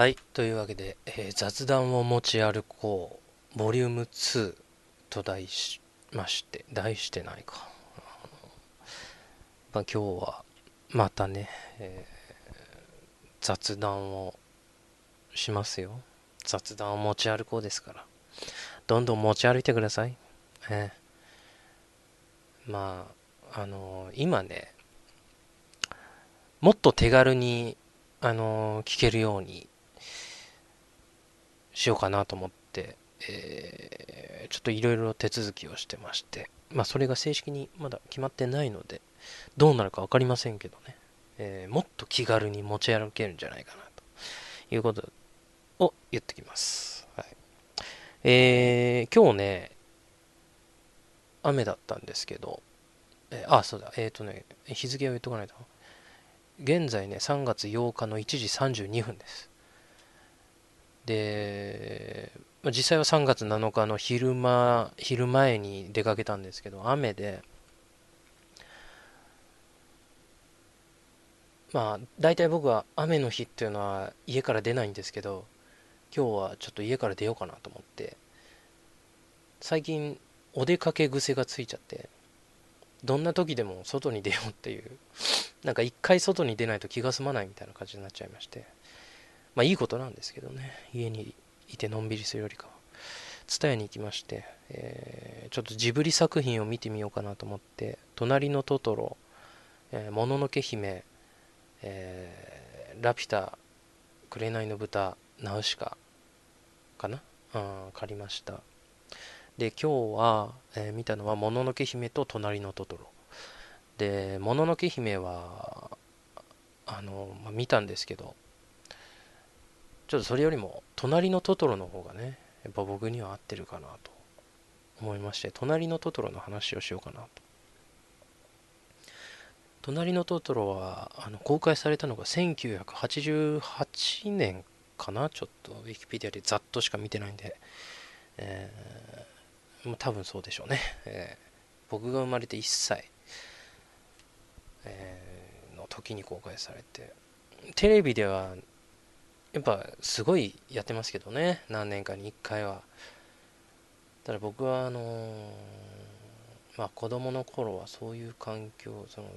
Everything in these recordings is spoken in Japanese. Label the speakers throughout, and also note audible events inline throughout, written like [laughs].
Speaker 1: はい。というわけで、えー雑談を持ち歩こう、ボリューム2と題しまして、題してないか。まあ、今日は、またね、えー雑談をしますよ。雑談を持ち歩こうですから。どんどん持ち歩いてください。えーまあ、あの今ね、もっと手軽に、あの聞けるようにしようかなと思って、えーちょっといろいろ手続きをしてまして、まあそれが正式にまだ決まってないので、どうなるか分かりませんけどね、えーもっと気軽に持ち歩けるんじゃないかなということを言ってきます。はい、えー今日ね、雨だったんですけど、えーあ、そうだ、えっ、とね、日付を言っとかないと。現在ね、3月8日の1時32分です。で、まあ実際は3月7日の昼間、昼前に出かけたんですけど、雨で、まあ、大体僕は雨の日っていうのは家から出ないんですけど、今日はちょっと家から出ようかなと思って、最近お出かけ癖がついちゃって、どんな時でも外に出ようっていう、なんか一回外に出ないと気が済まないみたいな感じになっちゃいまして、まあいいことなんですけどね、家にいてのんびりするよりかは。蔦屋に行きまして、えーちょっとジブリ作品を見てみようかなと思って、隣のトトロ、えーもののけ姫、えーラピュタ、紅の豚、ナウシカかな、うん、借りました。で、今日は、えー見たのは、もののけ姫と隣のトトロ。で、もののけ姫は、あの、まあ見たんですけど、ちょっとそれよりも、隣のトトロの方がね、やっぱ僕には合ってるかなと思いまして、隣のトトロの話をしようかなと。隣のトトロはあの公開されたのが1988年かなちょっとウィキペディアでざっとしか見てないんで、えーもう多分そうでしょうね、えー僕が生まれて1歳、えーの時に公開されてテレビではやっぱすごいやってますけどね何年かに1回は。ただ僕はあのーまあ子供の頃はそういう環境その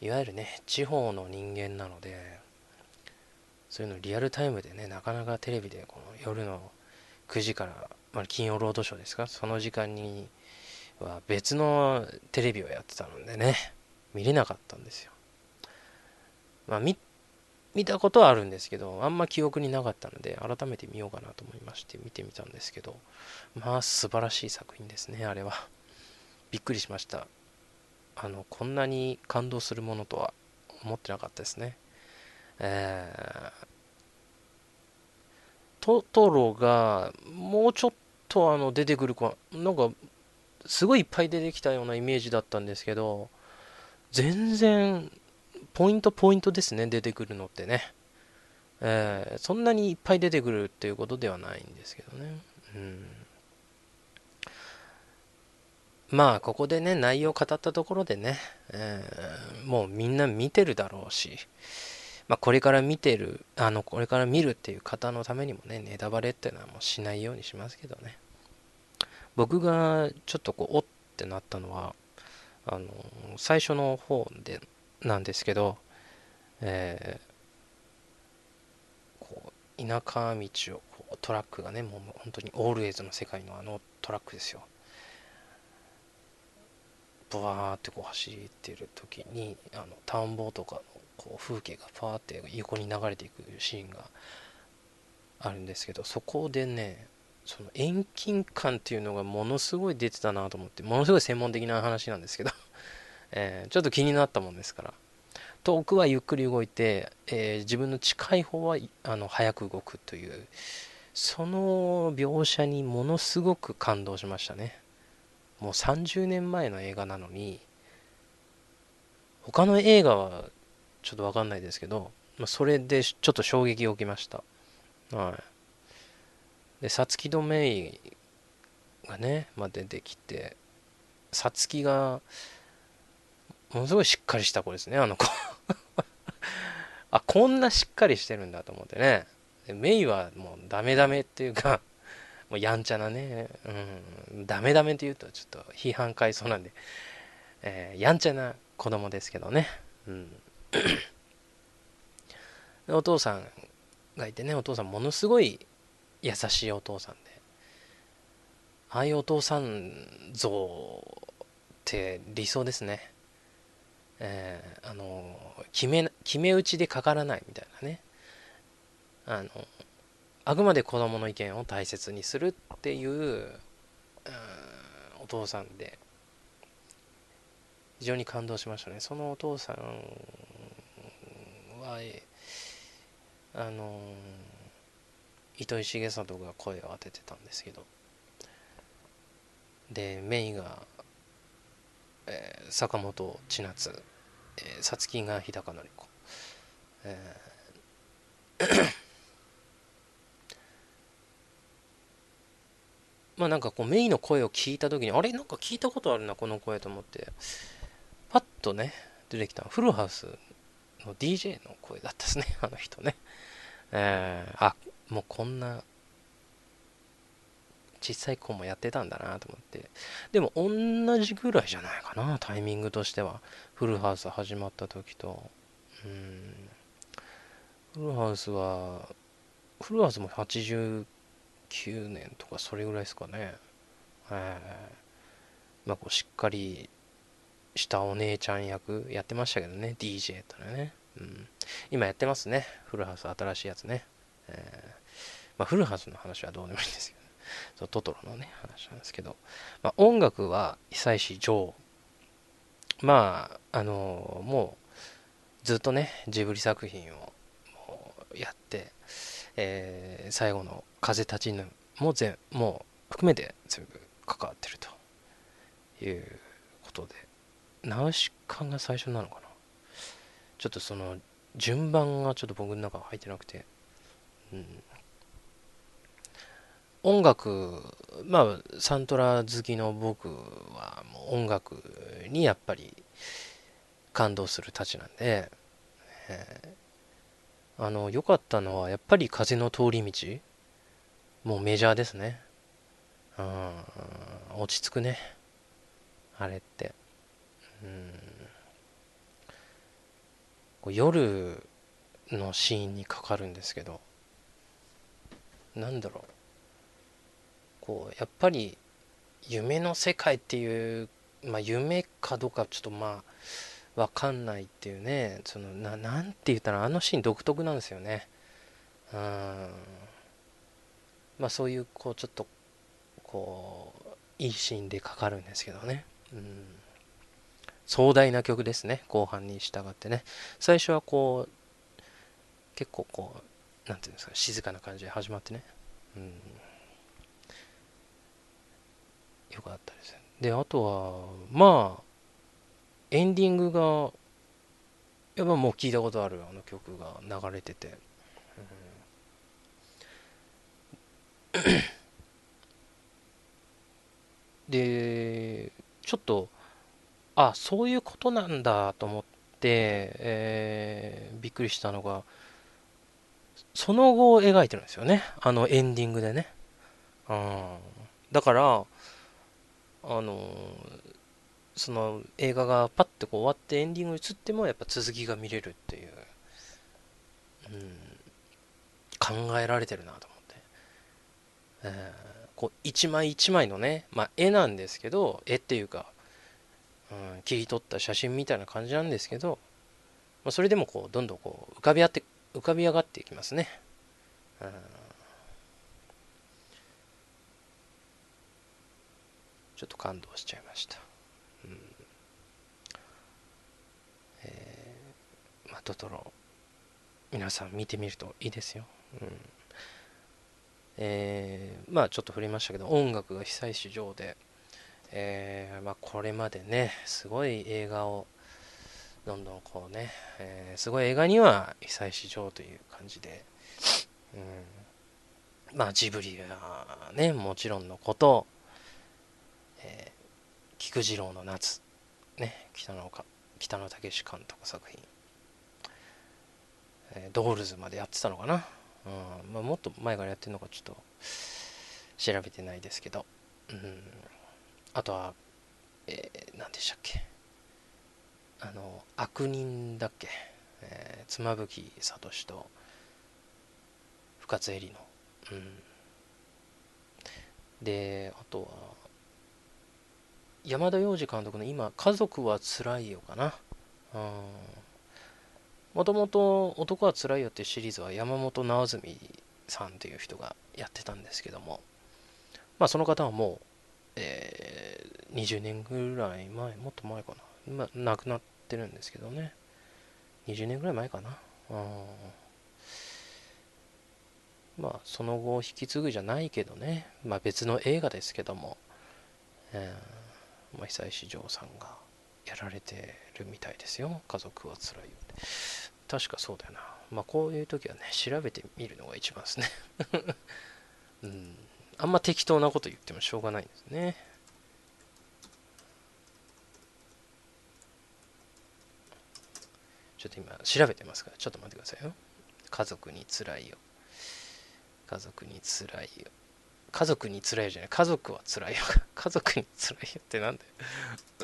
Speaker 1: いわゆるね地方の人間なのでそういうのリアルタイムでねなかなかテレビでこの夜の9時から、まあ、金曜ロードショーですかその時間には別のテレビをやってたのでね見れなかったんですよ。まあ見見たことはあるんですけどあんま記憶になかったので改めて見ようかなと思いまして見てみたんですけどまあ素晴らしい作品ですねあれは。びっくりしました。あのこんなに感動するものとは思ってなかったですね。えートトロがもうちょっとあの出てくるかなんかすごいいっぱい出てきたようなイメージだったんですけど全然ポイントポイントですね出てくるのってね、えーそんなにいっぱい出てくるっていうことではないんですけどね。うん。まあここでね内容を語ったところでね、えーもうみんな見てるだろうし、まあ、これから見てるあのこれから見るっていう方のためにもねネタバレっていうのはもうしないようにしますけどね。僕がちょっとこうおってなったのはあの最初の方でなんですけど、えーこう田舎道をこうトラックがねもう本当にオールエイズの世界のあのトラックですよ。ブワーってこう走ってる時にあの田んぼとかのこう風景がファーって横に流れていくシーンがあるんですけどそこでねその遠近感っていうのがものすごい出てたなと思ってものすごい専門的な話なんですけど、えーちょっと気になったもんですから。遠くはゆっくり動いて、えー自分の近い方はあの早く動くという。その描写にものすごく感動しましたね。もう30年前の映画なのに他の映画はちょっと分かんないですけど、まあ、それでちょっと衝撃を受けました。はい。でさつきとメイがね、まあ、出てきてさつきがものすごいしっかりした子ですねあの子。[laughs] あこんなしっかりしてるんだと思ってね。メイはもうダメダメっていうかもうやんちゃなね、うん、ダメダメって言うとちょっと批判買いそうなんで、えー、やんちゃな子供ですけどね、うん、お父さんがいてねお父さんものすごい優しいお父さんで。ああいうお父さん像って理想ですね。えー、あの決め決め打ちでかからないみたいなね。あのあくまで子供の意見を大切にするっていう、うん、お父さんで非常に感動しましたね。そのお父さんはあの糸井重里が声を当ててたんですけど。でメイが、えー、坂本千夏さつきが日高のり子、えー [coughs] まあなんかこうメイの声を聞いた時にあれ？なんか聞いたことあるなこの声と思って。パッとね出てきたフルハウスの DJ の声だったですねあの人ね。えー、あもうこんな小さい子もやってたんだなと思って。でも同じぐらいじゃないかなタイミングとしては。フルハウス始まった時と。うん。フルハウスはフルハウスも89年とかそれぐらいですかね。えー、まあこうしっかりしたお姉ちゃん役やってましたけどね。DJ ってね、うん、今やってますね。フルハウス新しいやつね、えー。まあ、フルハウスの話はどうでもいいんですけどそうトトロのね話なんですけど、まあ、音楽は久石譲まああのもうずっとねジブリ作品をやって、えー、最後の「風立ちぬ」も全もう含めて全部関わってるということで。ナウシカが最初なのかな？ちょっとその順番がちょっと僕の中入ってなくて、うん、音楽まあサントラ好きの僕はもう音楽にやっぱり感動するたちなんで、えー、あの良かったのはやっぱり風の通り道もうメジャーですね。うん落ち着くね。あれって。うん。こう夜のシーンにかかるんですけどなんだろう。こうやっぱり夢の世界っていうまあ夢かどうかちょっとまあわかんないっていうね。そのななんて言ったらあのシーン独特なんですよね。うん。まあそういうこうちょっとこういいシーンでかかるんですけどね。うん。壮大な曲ですね。後半に従ってね。最初はこう結構こうなんていうんですか静かな感じで始まってね。うん。よかったですであとはまあエンディングがやっぱもう聞いたことあるあの曲が流れてて、でちょっとあそういうことなんだと思って、えー、びっくりしたのがその後を描いてるんですよね。あのエンディングでね、うん、だからあのその映画がパッとこう終わってエンディングに移ってもやっぱ続きが見れるっていう、うん、考えられてるなと思って、えー、こう一枚一枚のね、まあ、絵なんですけど絵っていうか、うん、切り取った写真みたいな感じなんですけど、まあ、それでもこうどんどんこう浮かび合って浮かび上がっていきますね、うん。ちょっと感動しちゃいました。うん、えー、まあ、トトロ、皆さん見てみるといいですよ。うんえー、まあちょっと振りましたけど、音楽が久石譲で、えー、まあ、これまでね、すごい映画をどんどんこうね、えー、すごい映画には久石譲という感じで、うん、まあジブリはね、もちろんのこと、えー、菊次郎の夏、ね、北野か北野武監督作品、えー、ドールズまでやってたのかな、うんまあ、もっと前からやってるのかちょっと調べてないですけど、うん、あとは、えー、何でしたっけ？あの悪人だっけ、えー、妻夫木聡と深津絵里の、うん、であとは山田洋次監督の今「家族はつらいよ」かな。もともと「男はつらいよ」っていうシリーズは山本直純さんという人がやってたんですけども。まあその方はもう、えー、20年ぐらい前もっと前かな。今亡くなってるんですけどね。20年ぐらい前かな。まあその後引き継ぐじゃないけどね。まあ別の映画ですけども、えーまあ、久石譲さんがやられてるみたいですよ。家族は辛いよって確かそうだよな。まあこういう時はね調べてみるのが一番ですね。[laughs] うん。あんま適当なこと言ってもしょうがないんですね。ちょっと今調べてますから。ちょっと待ってくださいよ。家族に辛いよ。家族に辛いよ。家族に辛いじゃない家族は辛いよ [laughs] 家族に辛いよってなんだ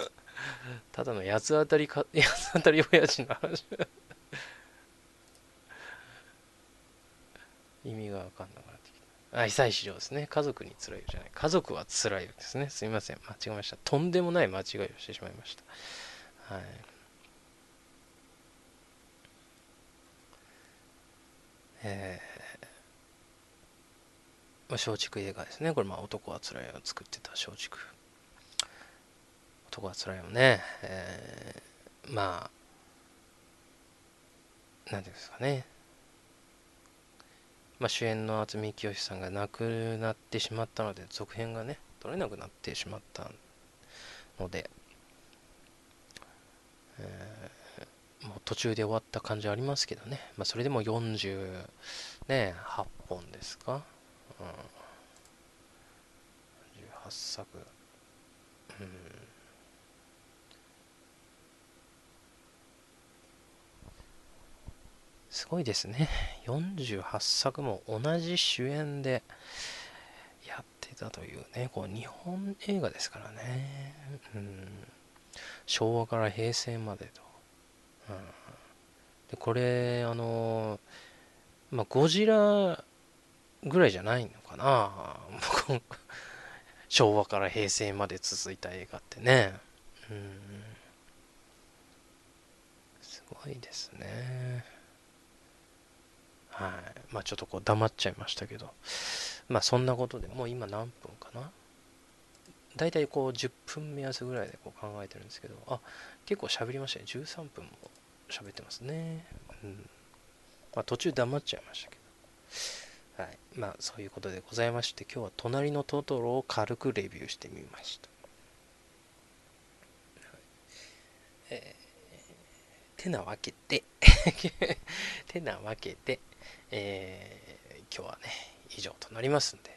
Speaker 1: よ [laughs] ただの八つ当たりか [laughs] 八つ当たり親父の話意味が分かんなくなってきた。あ、久石城ですね。家族に辛いよじゃない。家族は辛いよですね。すいません。間違えました。とんでもない間違いをしてしまいました。はい。えー、松竹映画ですね。これ、まあ、男は辛いを作ってた松竹。男は辛いよね。えー、まあ、なんていうんですかね。まあ、主演の渥美清さんが亡くなってしまったので続編がね撮れなくなってしまったので、えー、もう途中で終わった感じありますけどね、まあ、それでも48、ね、本ですか、うん、18作、うん。すごいですね。48作も同じ主演でやってたというね、こう日本映画ですからね。うん、昭和から平成までと。うん、でこれ、あの、まあ、ゴジラぐらいじゃないのかな。昭和から平成まで続いた映画ってね。すごいですね。はい。まあちょっとこう黙っちゃいましたけど。まあそんなことでもう今何分かな大体こう10分目安ぐらいでこう考えてるんですけど、あ、結構喋りましたね。13分も喋ってますね。うん。まあ途中黙っちゃいましたけど。はい。まあそういうことでございまして、今日は隣のトトロを軽くレビューしてみました。えー、てなわけで [laughs] てなわけで、えー、今日はね、以上となりますんで、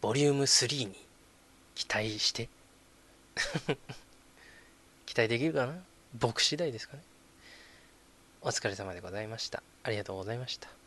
Speaker 1: ボリューム3に期待して [laughs] 期待できるかな？僕次第ですかね。お疲れ様でございました。ありがとうございました。